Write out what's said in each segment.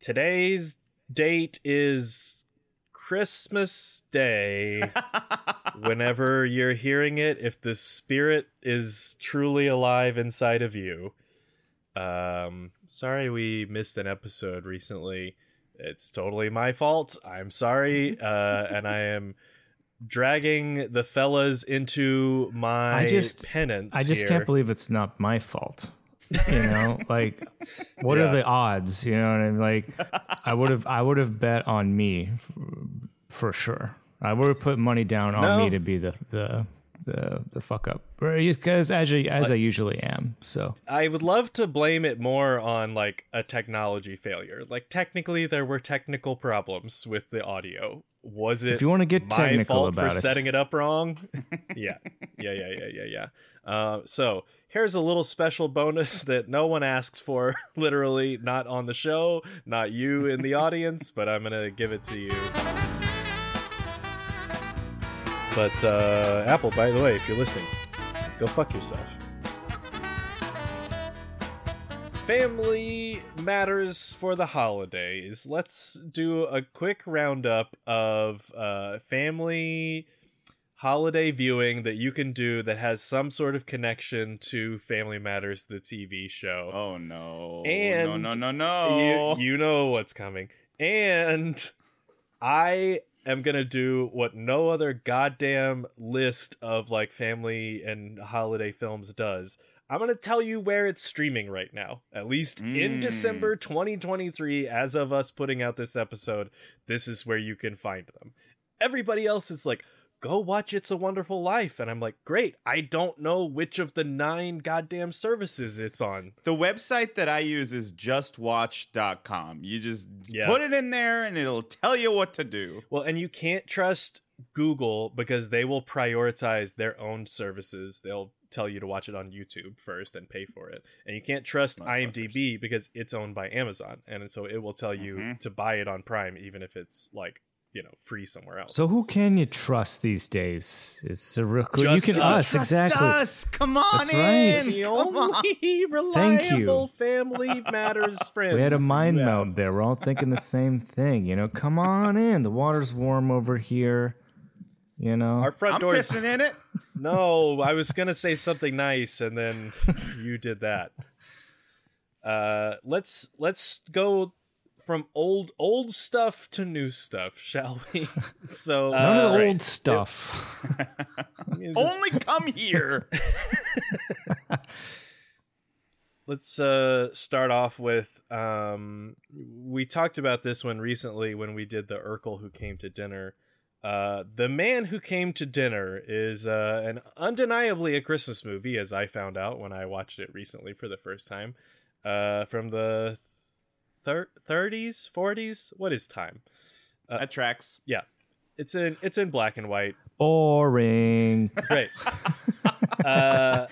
today's date is Christmas Day. Whenever you're hearing it, if the spirit is truly alive inside of you. Um, sorry we missed an episode recently. It's totally my fault. I'm sorry, uh, and I am dragging the fellas into my I just- penance. I just here. can't believe it's not my fault. You know, like what Yeah. are the odds? You know what I mean? Like I would have I would have bet on me f- for sure. I would have put money down on No. me to be the the the, the fuck up because as I, as I usually am. So I would love to blame it more on like a technology failure. Like technically there were technical problems with the audio. Was it if you want to get my technical fault about for it, setting it up wrong? yeah. Yeah, yeah, yeah, yeah, yeah. Uh, so here's a little special bonus that no one asked for, literally not on the show, not you in the audience, but I'm gonna give it to you. But uh, Apple, by the way, if you're listening, go fuck yourself. Family matters for the holidays. Let's do a quick roundup of uh, family holiday viewing that you can do that has some sort of connection to Family Matters, the TV show. Oh no. And no, no, no, no. You, you know what's coming. And I am going to do what no other goddamn list of like family and holiday films does. I'm going to tell you where it's streaming right now. At least in Mm. December 2023 as of us putting out this episode, this is where you can find them. Everybody else is like go watch It's a Wonderful Life and I'm like, "Great. I don't know which of the 9 goddamn services it's on." the website that I use is justwatch.com. You just Yeah. put it in there and it'll tell you what to do. Well, and you can't trust Google because they will prioritize their own services. They'll tell you to watch it on YouTube first and pay for it. And you can't trust IMDb because it's owned by Amazon. And so it will tell you Mhm. to buy it on Prime even if it's like, you know, free somewhere else. so who can you trust these days? It's a real you can us. us exactly. us. Come on That's in. right. the Come on. only reliable you. family matters friends. We had a mind you meld there. We're all thinking the same thing. You know, come on in. The water's warm over here. You know, Our front door. I'm door pissing in it. No, I was gonna say something nice, and then you did that. Uh, let's let's go from old old stuff to new stuff, shall we? So none of the uh, old stuff. just- Only come here. let's uh start off with um we talked about this one recently when we did the Urkel who came to dinner. Uh The Man Who Came to Dinner is uh an undeniably a Christmas movie as I found out when I watched it recently for the first time. Uh from the thir- 30s, 40s, what is time? Uh, that tracks. Yeah, it's in it's in black and white. Boring. Great. uh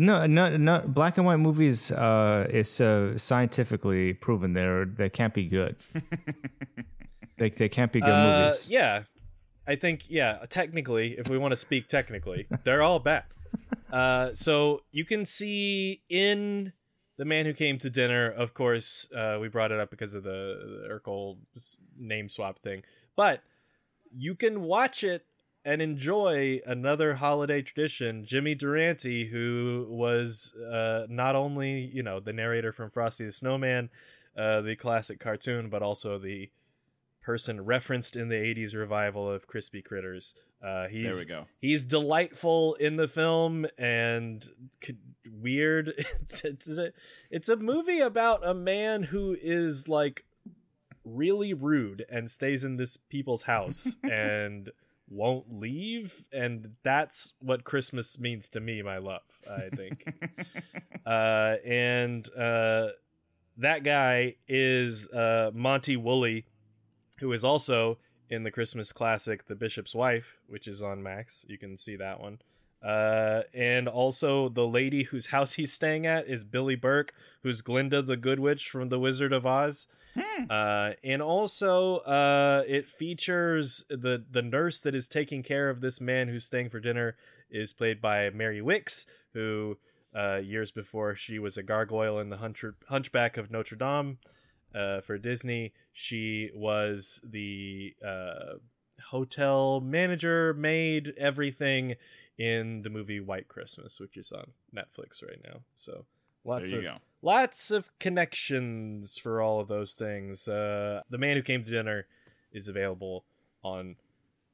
No, no, no. Black and white movies uh, is uh, scientifically proven they're they can't be good. they they can't be good Uh, movies. Yeah, I think yeah. Technically, if we want to speak technically, they're all bad. Uh, so you can see in the man who came to dinner. Of course, uh, we brought it up because of the, the Urkel name swap thing, but you can watch it and enjoy another holiday tradition. Jimmy Durante, who was uh, not only you know the narrator from Frosty the Snowman, uh, the classic cartoon, but also the person referenced in the 80s revival of Crispy Critters. Uh, he's, There we go. He's delightful in the film and c- weird. it's, a, it's a movie about a man who is like really rude and stays in this people's house and won't leave. And that's what Christmas means to me, my love, I think uh, and uh, that guy is uh, Monty Woolley, who is also in the Christmas classic The Bishop's Wife, which is on Max. You can see that one. Uh, and also the lady whose house he's staying at is Billie Burke, who's Glinda the Good Witch from The Wizard of Oz. Uh, and also, uh, it features the the nurse that is taking care of this man who's staying for dinner is played by Mary Wickes, who uh, years before she was a gargoyle in the Hunch- Hunchback of Notre Dame. Uh, for Disney. She was the uh, hotel manager, maid, everything in the movie White Christmas, which is on Netflix right now. So lots of go. lots of connections for all of those things. Uh, the Man Who Came to Dinner is available on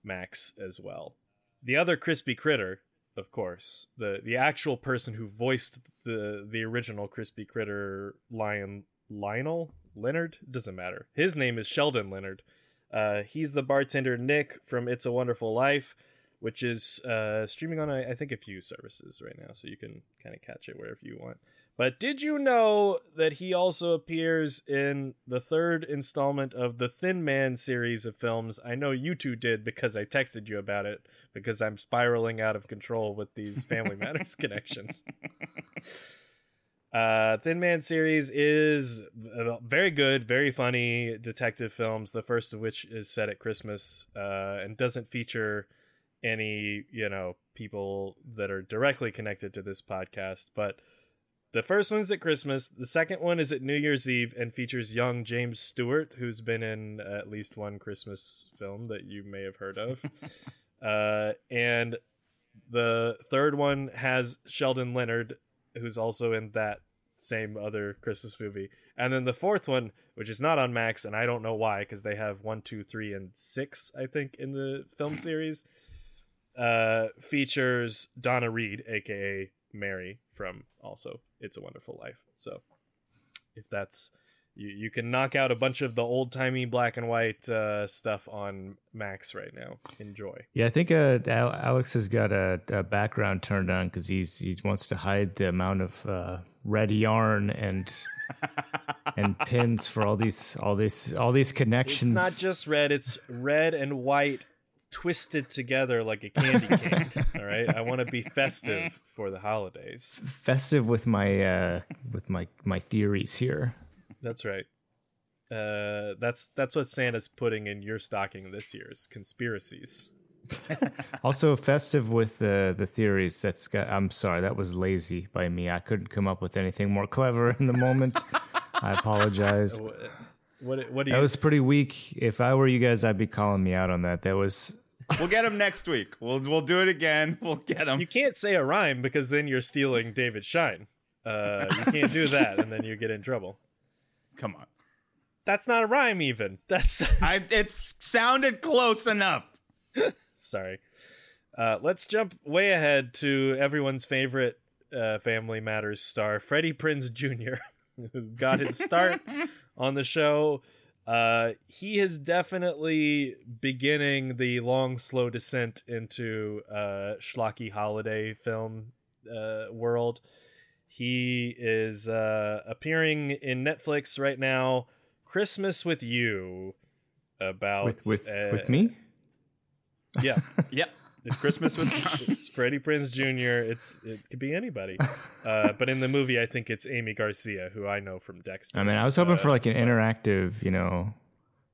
Max as well. The other crispy critter, of course, the the actual person who voiced the the original crispy critter lion Lionel Leonard doesn't matter. His name is Sheldon Leonard. Uh, he's the bartender Nick from It's a Wonderful Life, which is uh, streaming on I I think a few services right now, so you can kind of catch it wherever you want. But did you know that he also appears in the third installment of the Thin Man series of films? I know you two did because I texted you about it because I'm spiraling out of control with these Family Matters connections. Uh, Thin Man series is uh, very good, very funny detective films. The first of which is set at Christmas uh, and doesn't feature any, you know, people that are directly connected to this podcast. But the first one's at Christmas. The second one is at New Year's Eve and features young James Stewart, who's been in at least one Christmas film that you may have heard of. uh, and the third one has Sheldon Leonard, who's also in that same other Christmas movie. And then the fourth one, which is not on Max, and I don't know why, because they have one, two, three, and six, I think, in the film series, uh, features Donna Reed, aka Mary from also It's a Wonderful Life. So if that's you, you can knock out a bunch of the old timey black and white uh, stuff on Max right now. Enjoy. Yeah, I think uh, Alex has got a, a background turned on because he's he wants to hide the amount of uh, red yarn and and pins for all these all these all these connections. It's not just red; it's red and white twisted together like a candy cane. all right, I want to be festive for the holidays. festive with my uh, with my my theories here. That's right. Uh, that's that's what Santa's putting in your stocking this year is conspiracies. Also festive with the the theories. That's got. I'm sorry, that was lazy by me. I couldn't come up with anything more clever in the moment. I apologize. What what, what do That was pretty weak. If I were you guys, I'd be calling me out on that. That was We'll get him next week. We'll we'll do it again. We'll get him. you can't say a rhyme because then you're stealing David Shine. Uh, you can't do that, and then you get in trouble. Come on. That's not a rhyme, even. That's I it sounded close enough. sorry. Uh, let's jump way ahead to everyone's favorite uh, Family Matters star, Freddie Prinze Jr., who got his start on the show. Uh, he is definitely beginning the long, slow descent into uh, schlocky holiday film uh, world. He is uh, appearing in Netflix right now. Christmas with You, about with with uh, with me. Yeah, yeah. it's Christmas with it's Freddie Prinze Jr. It's it could be anybody, uh, but in the movie, I think it's Aimee Garcia, who I know from Dexter. I mean, I was hoping for Uh, like an interactive, you know,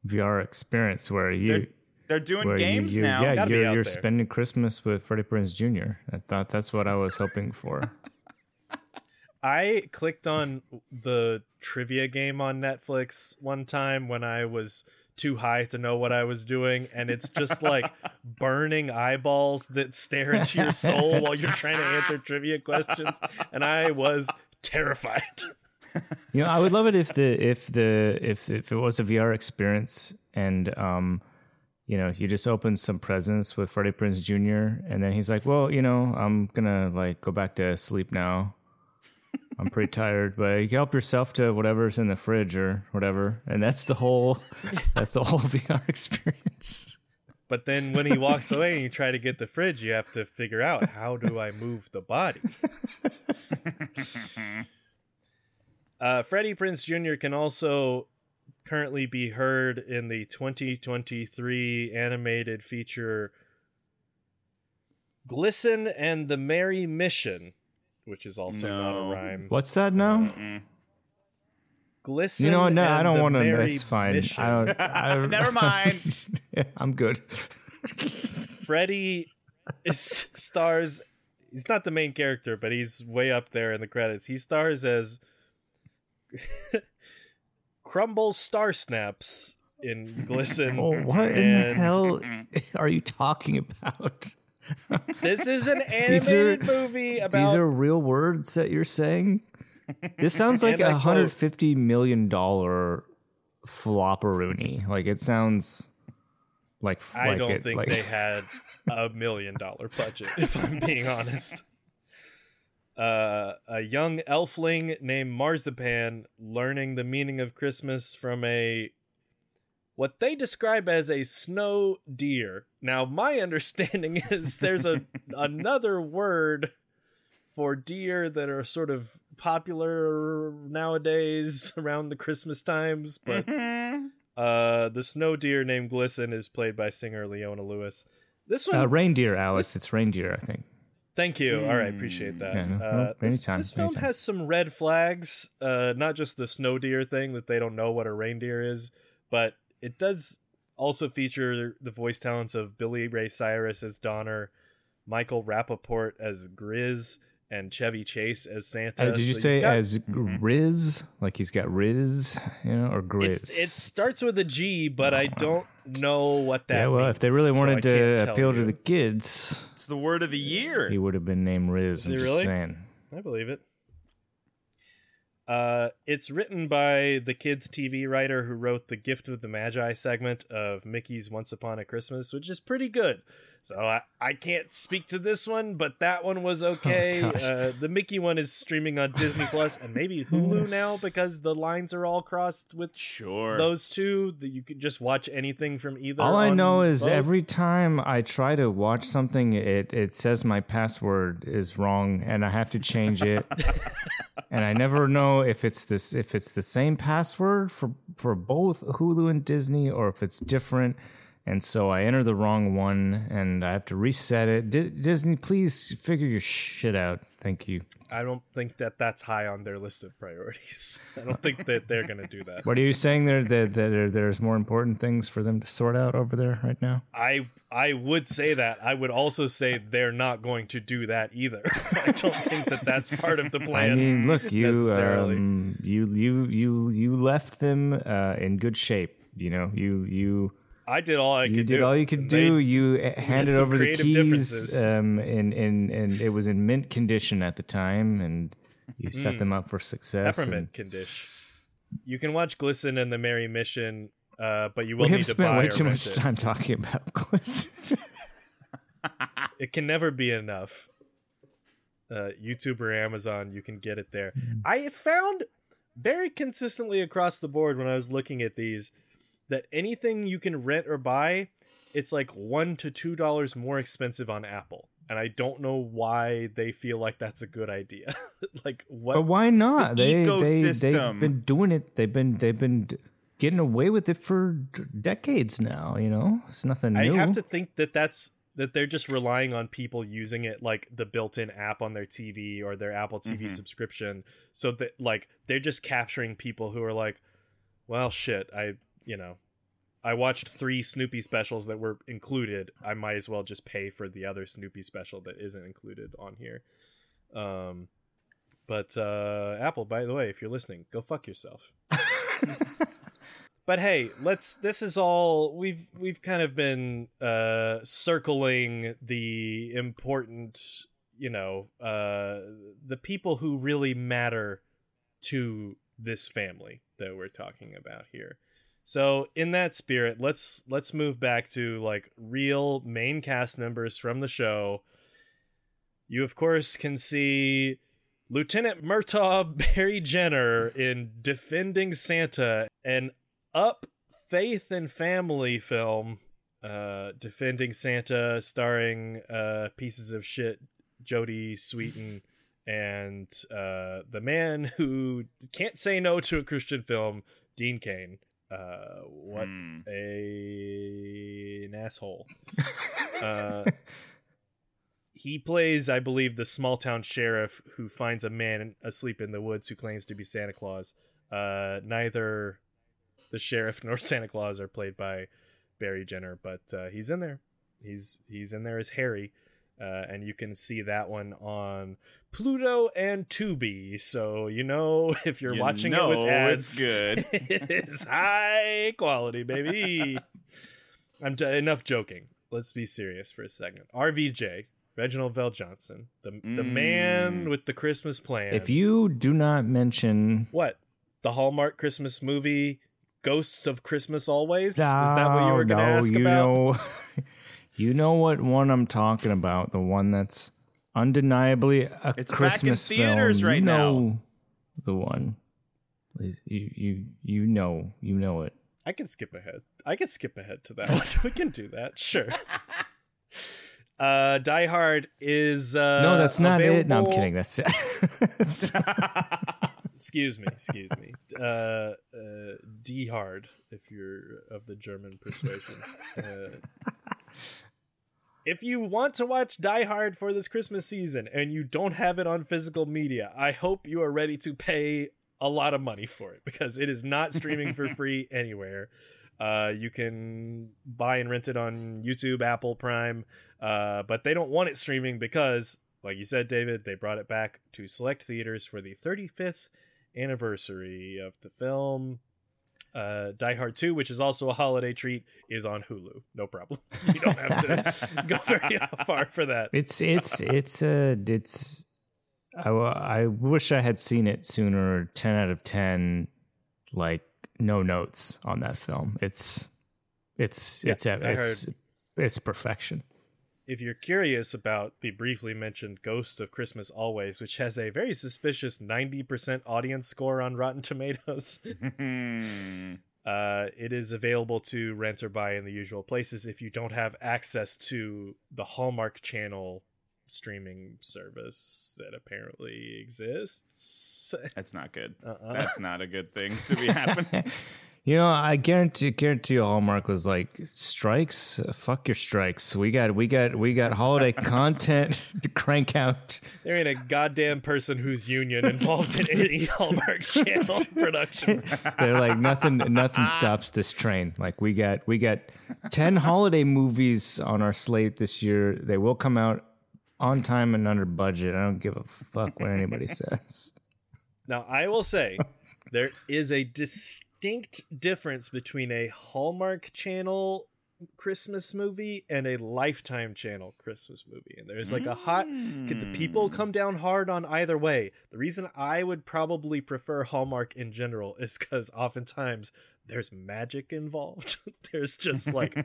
VR experience where you They're, they're doing where you- games you, now. Yeah, gotta you're, out you're there. spending Christmas with Freddie Prinze Jr. I thought that's what I was hoping for. I clicked on the trivia game on Netflix one time when I was too high to know what I was doing, and it's just like burning eyeballs that stare into your soul while you're trying to answer trivia questions, and I was terrified. You know, I would love it if the if the if if it was a VR experience and um, you know, you just open some presents with Freddie Prinze Jr. and then he's like, "Well, you know, I'm gonna like go back to sleep now. I'm pretty tired, but you can help yourself to whatever's in the fridge or whatever." And that's the whole that's the whole VR experience. But then when he walks away and you try to get the fridge, you have to figure out how do I move the body. uh, Freddie Prinze Jr. can also currently be heard in the 2023 animated feature Glisten and the Merry Mission, which is also not a rhyme. What's that now? Mm-mm. Glisten. You know what? No, I don't want to. Merry That's fine. Mission. I don't. I, Never mind. I'm good. Freddie is stars. He's not the main character, but he's way up there in the credits. He stars as crumble star snaps in glisten. Oh, what in the hell are you talking about? This is an These are- animated movie about. These are real words that you're saying. This sounds like a I a quote- hundred fifty million dollar flopperoonie. Like it sounds like I like don't it, think like, they had a million dollar budget, if I'm being honest. Uh, a young elfling named Marzipan learning the meaning of Christmas from a what they describe as a snow deer. Now, my understanding is there's a another word for deer that are sort of popular nowadays around the Christmas times, but uh, the snow deer named Glisten is played by singer Leona Lewis. This one, uh, reindeer, Alex. It's reindeer, I think. thank you. All right, appreciate that. Yeah, no, uh, this, anytime, this film anytime. has some red flags. Uh, not just the snow deer thing that they don't know what a reindeer is, but it does also feature the voice talents of Billy Ray Cyrus as Donner, Michael Rappaport as Grizz, and Chevy Chase as Santa. Uh, did you So say got- as Riz? Like he's got Riz, you know, or Grizz? It starts with a G, but I don't know what that. yeah, well, if they really wanted can't to tell appeal to the kids, It's the word of the year. he would have been named Riz. Is I'm just really? saying. I believe it. Uh, it's written by the kids' TV writer who wrote the Gift of the Magi segment of Mickey's Once Upon a Christmas, which is pretty good. So I, I can't speak to this one, but that one was okay. gosh. uh, the Mickey one is streaming on Disney Plus and maybe Hulu now because the lines are all crossed with Sure. those two. That you can just watch anything from either. All I know is both. every time I try to watch something, it it says my password is wrong, and I have to change it. and I never know if it's this if it's the same password for for both Hulu and Disney, or if it's different. And so I enter the wrong one, and I have to reset it. Di- Disney, please figure your shit out. Thank you. I don't think that that's high on their list of priorities. I don't think that they're going to do that. What are you saying there? That, that there's more important things for them to sort out over there right now? I I would say that. I would also say they're not going to do that either. I don't think that that's part of the plan. I mean, look, you um, you you you you left them uh, in good shape. You know, you you I did all I could do. you could did do. all you could and do. you handed over the keys, um, and and and it was in mint condition at the time, and you Hmm. set them up for success. and peppermint condish. You can watch Glisten and the Merry Mission, uh, but you will We need have to spent buy way too much it. time talking about Glisten. It can never be enough. Uh, YouTube or Amazon, you can get it there. Mm-hmm. I found very consistently across the board when I was looking at these that anything you can rent or buy, it's like one to two dollars more expensive on Apple, and I don't know why they feel like that's a good idea. like what? but why not? the They they ecosystem. they've been doing it. They've been they've been getting away with it for decades now. You know, it's nothing new. I have to think that that's that they're just relying on people using it like the built-in app on their TV or their Apple TV Mhm. subscription so that like they're just capturing people who are like well shit I you know I watched 3 Snoopy specials that were included. I might as well just pay for the other Snoopy special that isn't included on here. Um but uh Apple by the way if you're listening go fuck yourself. But hey let's this is all we've we've kind of been uh circling the important you know uh the people who really matter to this family that we're talking about here so in that spirit let's let's move back to like real main cast members from the show. You of course can see Lieutenant Murtaugh Barry Jenner in Defending Santa, an up faith and family film uh defending santa starring uh pieces of shit jodie sweetin and uh the man who can't say no to a christian film dean cain uh what Hmm. a an asshole. Uh he plays i believe the small town sheriff who finds a man asleep in the woods who claims to be santa claus. Uh neither the sheriff nor santa claus are played by barry jenner but uh he's in there. He's he's in there as harry uh, and you can see that one on Pluto and Tubi. So you know if you're You watching know it with ads, it's good. it's high quality, baby. I'm t- enough joking. Let's be serious for a second. RVJ, Reginald VelJohnson, the the Mm. man with the Christmas plan. If you do not mention what the Hallmark Christmas movie, Ghosts of Christmas Always, is that what you were going to No, ask you about? Know, you know what one I'm talking about? The one that's undeniably a It's back in theaters film. right you now. The one. You you you know you know it. I can skip ahead. I can skip ahead to that one. we can do that. Sure. Uh, Die Hard is uh, no, that's not it. No, I'm kidding. That's it. excuse me, excuse me. Uh, uh, D hard if you're of the German persuasion. Uh, if you want to watch Die Hard for this Christmas season and you don't have it on physical media, I hope you are ready to pay a lot of money for it because it is not streaming for free anywhere. Uh, you can buy and rent it on YouTube, Apple Prime, uh, but they don't want it streaming because, like you said, David, they brought it back to select theaters for the 35th anniversary of the film. Uh, Die Hard 2, which is also a holiday treat, is on Hulu. No problem. You don't have to go very far for that. it's it's it's uh it's. I, w- I wish I had seen it sooner. Ten out of ten, like no notes on that film. It's it's Yeah, it's I it's, it's perfection. If you're curious about the briefly mentioned Ghost of Christmas Always, which has a very suspicious 90% audience score on Rotten Tomatoes. Uh, it is available to rent or buy in the usual places if you don't have access to the Hallmark Channel streaming service that apparently exists. That's not good. Uh-uh. That's not a good thing to be happening. You know, I guarantee guarantee you Hallmark was like strikes. Fuck your strikes. We got we got we got holiday content to crank out. there ain't a goddamn person whose union involved in any Hallmark Channel production. They're like nothing nothing stops this train. Like we got we got ten holiday movies on our slate this year. They will come out on time and under budget. I don't give a fuck what anybody says. Now, I will say there is a distinct difference between a Hallmark Channel Christmas movie and a Lifetime Channel Christmas movie. And there's like a hot. Could the people hmm. come down hard on either way? The reason I would probably prefer Hallmark in general is because oftentimes there's magic involved. there's just like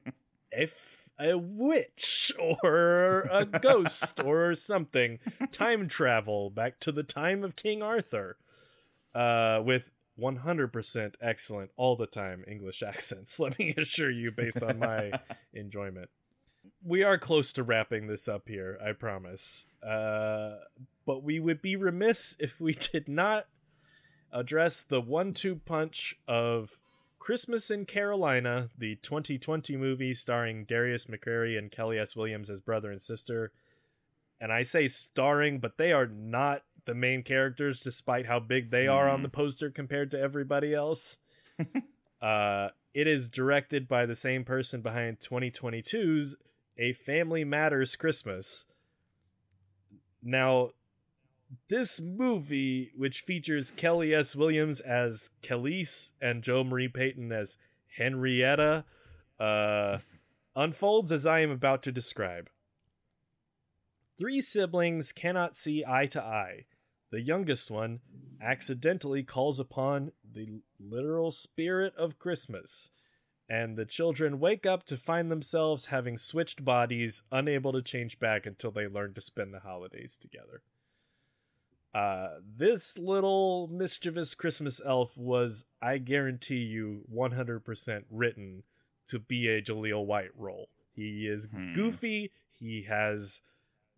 if a witch or a ghost or something. Time travel back to the time of king arthur. Uh with 100% excellent all the time english accents let me assure you based on my enjoyment. We are close to wrapping this up here i promise. Uh but we would be remiss if we did not address the one-two punch of Christmas in Carolina, the 2020 movie starring Darius McCrary and Kellie S. Williams as brother and sister. And I say starring, but they are not the main characters, despite how big they are on the poster compared to everybody else. uh, it is directed by the same person behind 2022's A Family Matters Christmas. Now, this movie, which features Kellie S. Williams as Khalees and Jo Marie Payton as Henrietta, uh, unfolds as I am about to describe. Three siblings cannot see eye to eye. The youngest one accidentally calls upon the literal spirit of Christmas, and the children wake up to find themselves having switched bodies, unable to change back until they learn to spend the holidays together. Uh, this little mischievous Christmas elf was, I guarantee you, 100% written to be a Jaleel White role. He is Hmm. goofy. He has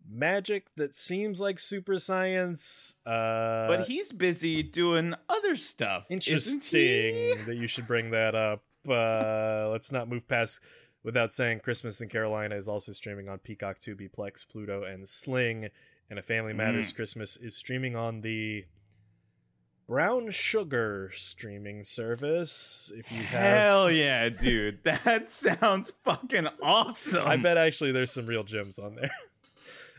magic that seems like super science. Uh, but he's busy doing other stuff. interesting that you should bring that up. Uh, let's not move past without saying Christmas in Carolina is also streaming on Peacock, Tubi, Plex, Pluto, and Sling. And A Family Matters Christmas is streaming on the Brown Sugar streaming service. If you have, Hell yeah, dude. That sounds fucking awesome. I bet actually there's some real gems on there.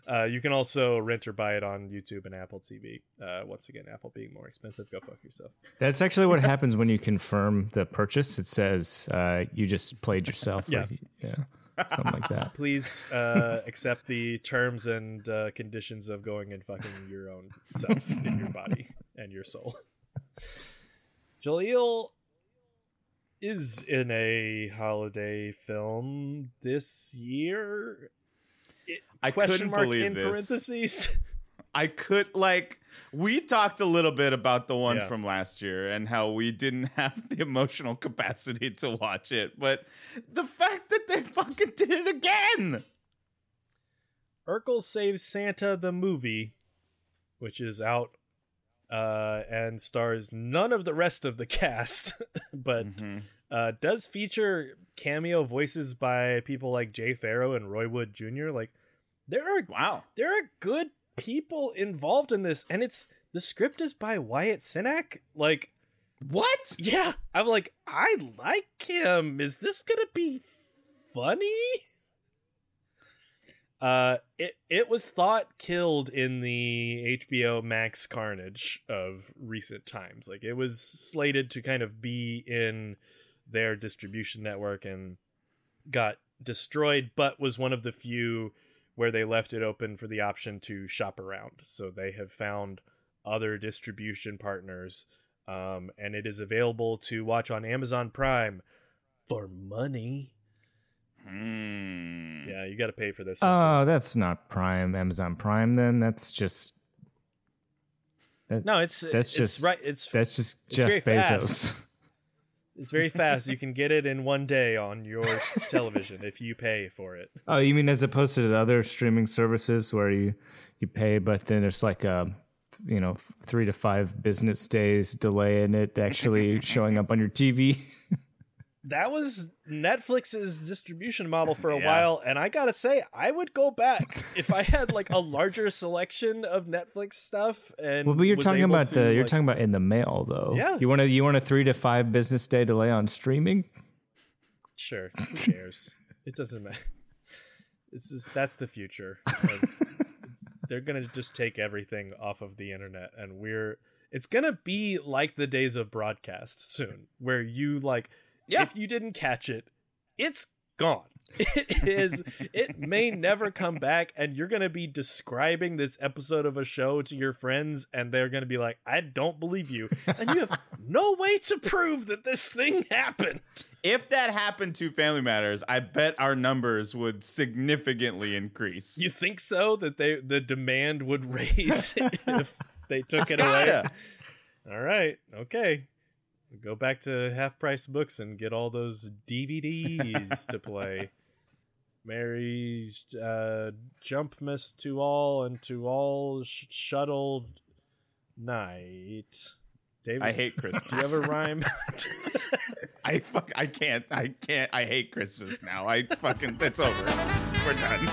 Uh, you can also rent or buy it on YouTube and Apple TV. Uh, once again, Apple being more expensive. Go fuck yourself. That's actually what happens when you confirm the purchase. It says uh, you just played yourself. Yeah. Or, yeah. Something like that. Please uh, accept the terms and uh, conditions of going and fucking your own self in your body and your soul. Jaleel is in a holiday film this year. It- I question couldn't mark believe in this. parentheses. I could like we talked a little bit about the one Yeah. from last year and how we didn't have the emotional capacity to watch it, but the fact that they fucking did it again. Urkel Saves Santa the movie, which is out uh, and stars none of the rest of the cast, but Mhm. uh, does feature cameo voices by people like Jay Pharoah and Roy Wood Jr. Like there are Wow. there are good people involved in this, and it's the script is by Wyatt Cenac. Like What? yeah, I'm like I like him. Is this gonna be funny? Uh, it it was thought killed in the HBO Max Carnage of recent times. Like it was slated to kind of be in their distribution network and got destroyed, but was one of the few where they left it open for the option to shop around. So they have found other distribution partners, um, and it is available to watch on Amazon Prime for money. Hmm. Yeah, you got to pay for this. one, Oh, that's not Prime, Amazon Prime. Then that's just too. no, it's that's it's just- right. It's that's just It's Jeff Bezos. fast. it's very fast. You can get it in one day on your television if you pay for it. Oh, you mean as opposed to the other streaming services where you you pay, but then there's like a you know three to five business days delay in it actually showing up on your TV. That was Netflix's distribution model for a Yeah. while, and I gotta say, I would go back if I had like a larger selection of Netflix stuff. And well, but you're talking about to, the you're like- talking about in the mail though. Yeah. You want to you want a three to five business day delay on streaming? Sure, who cares? it doesn't matter. It's just, that's the future. of- they're gonna just take everything off of the internet, and we're. It's gonna be like the days of broadcast soon, where you like, Yeah. if you didn't catch it, it's gone. It is. it may never come back, and you're gonna be describing this episode of a show to your friends, and they're gonna be like, "I don't believe you," and you have no way to prove that this thing happened. If that happened to Family Matters, I bet our numbers would significantly increase. You think so? That they the demand would raise if they took it Gotta. away? All right, okay. Go back to half price books and get all those DVDs to play. Merry uh, jump miss to all and to all sh- shuttled night. David, I hate Christmas. Do you a rhyme? I fuck. I can't. I can't. I hate Christmas now. I fucking. It's over. We're done.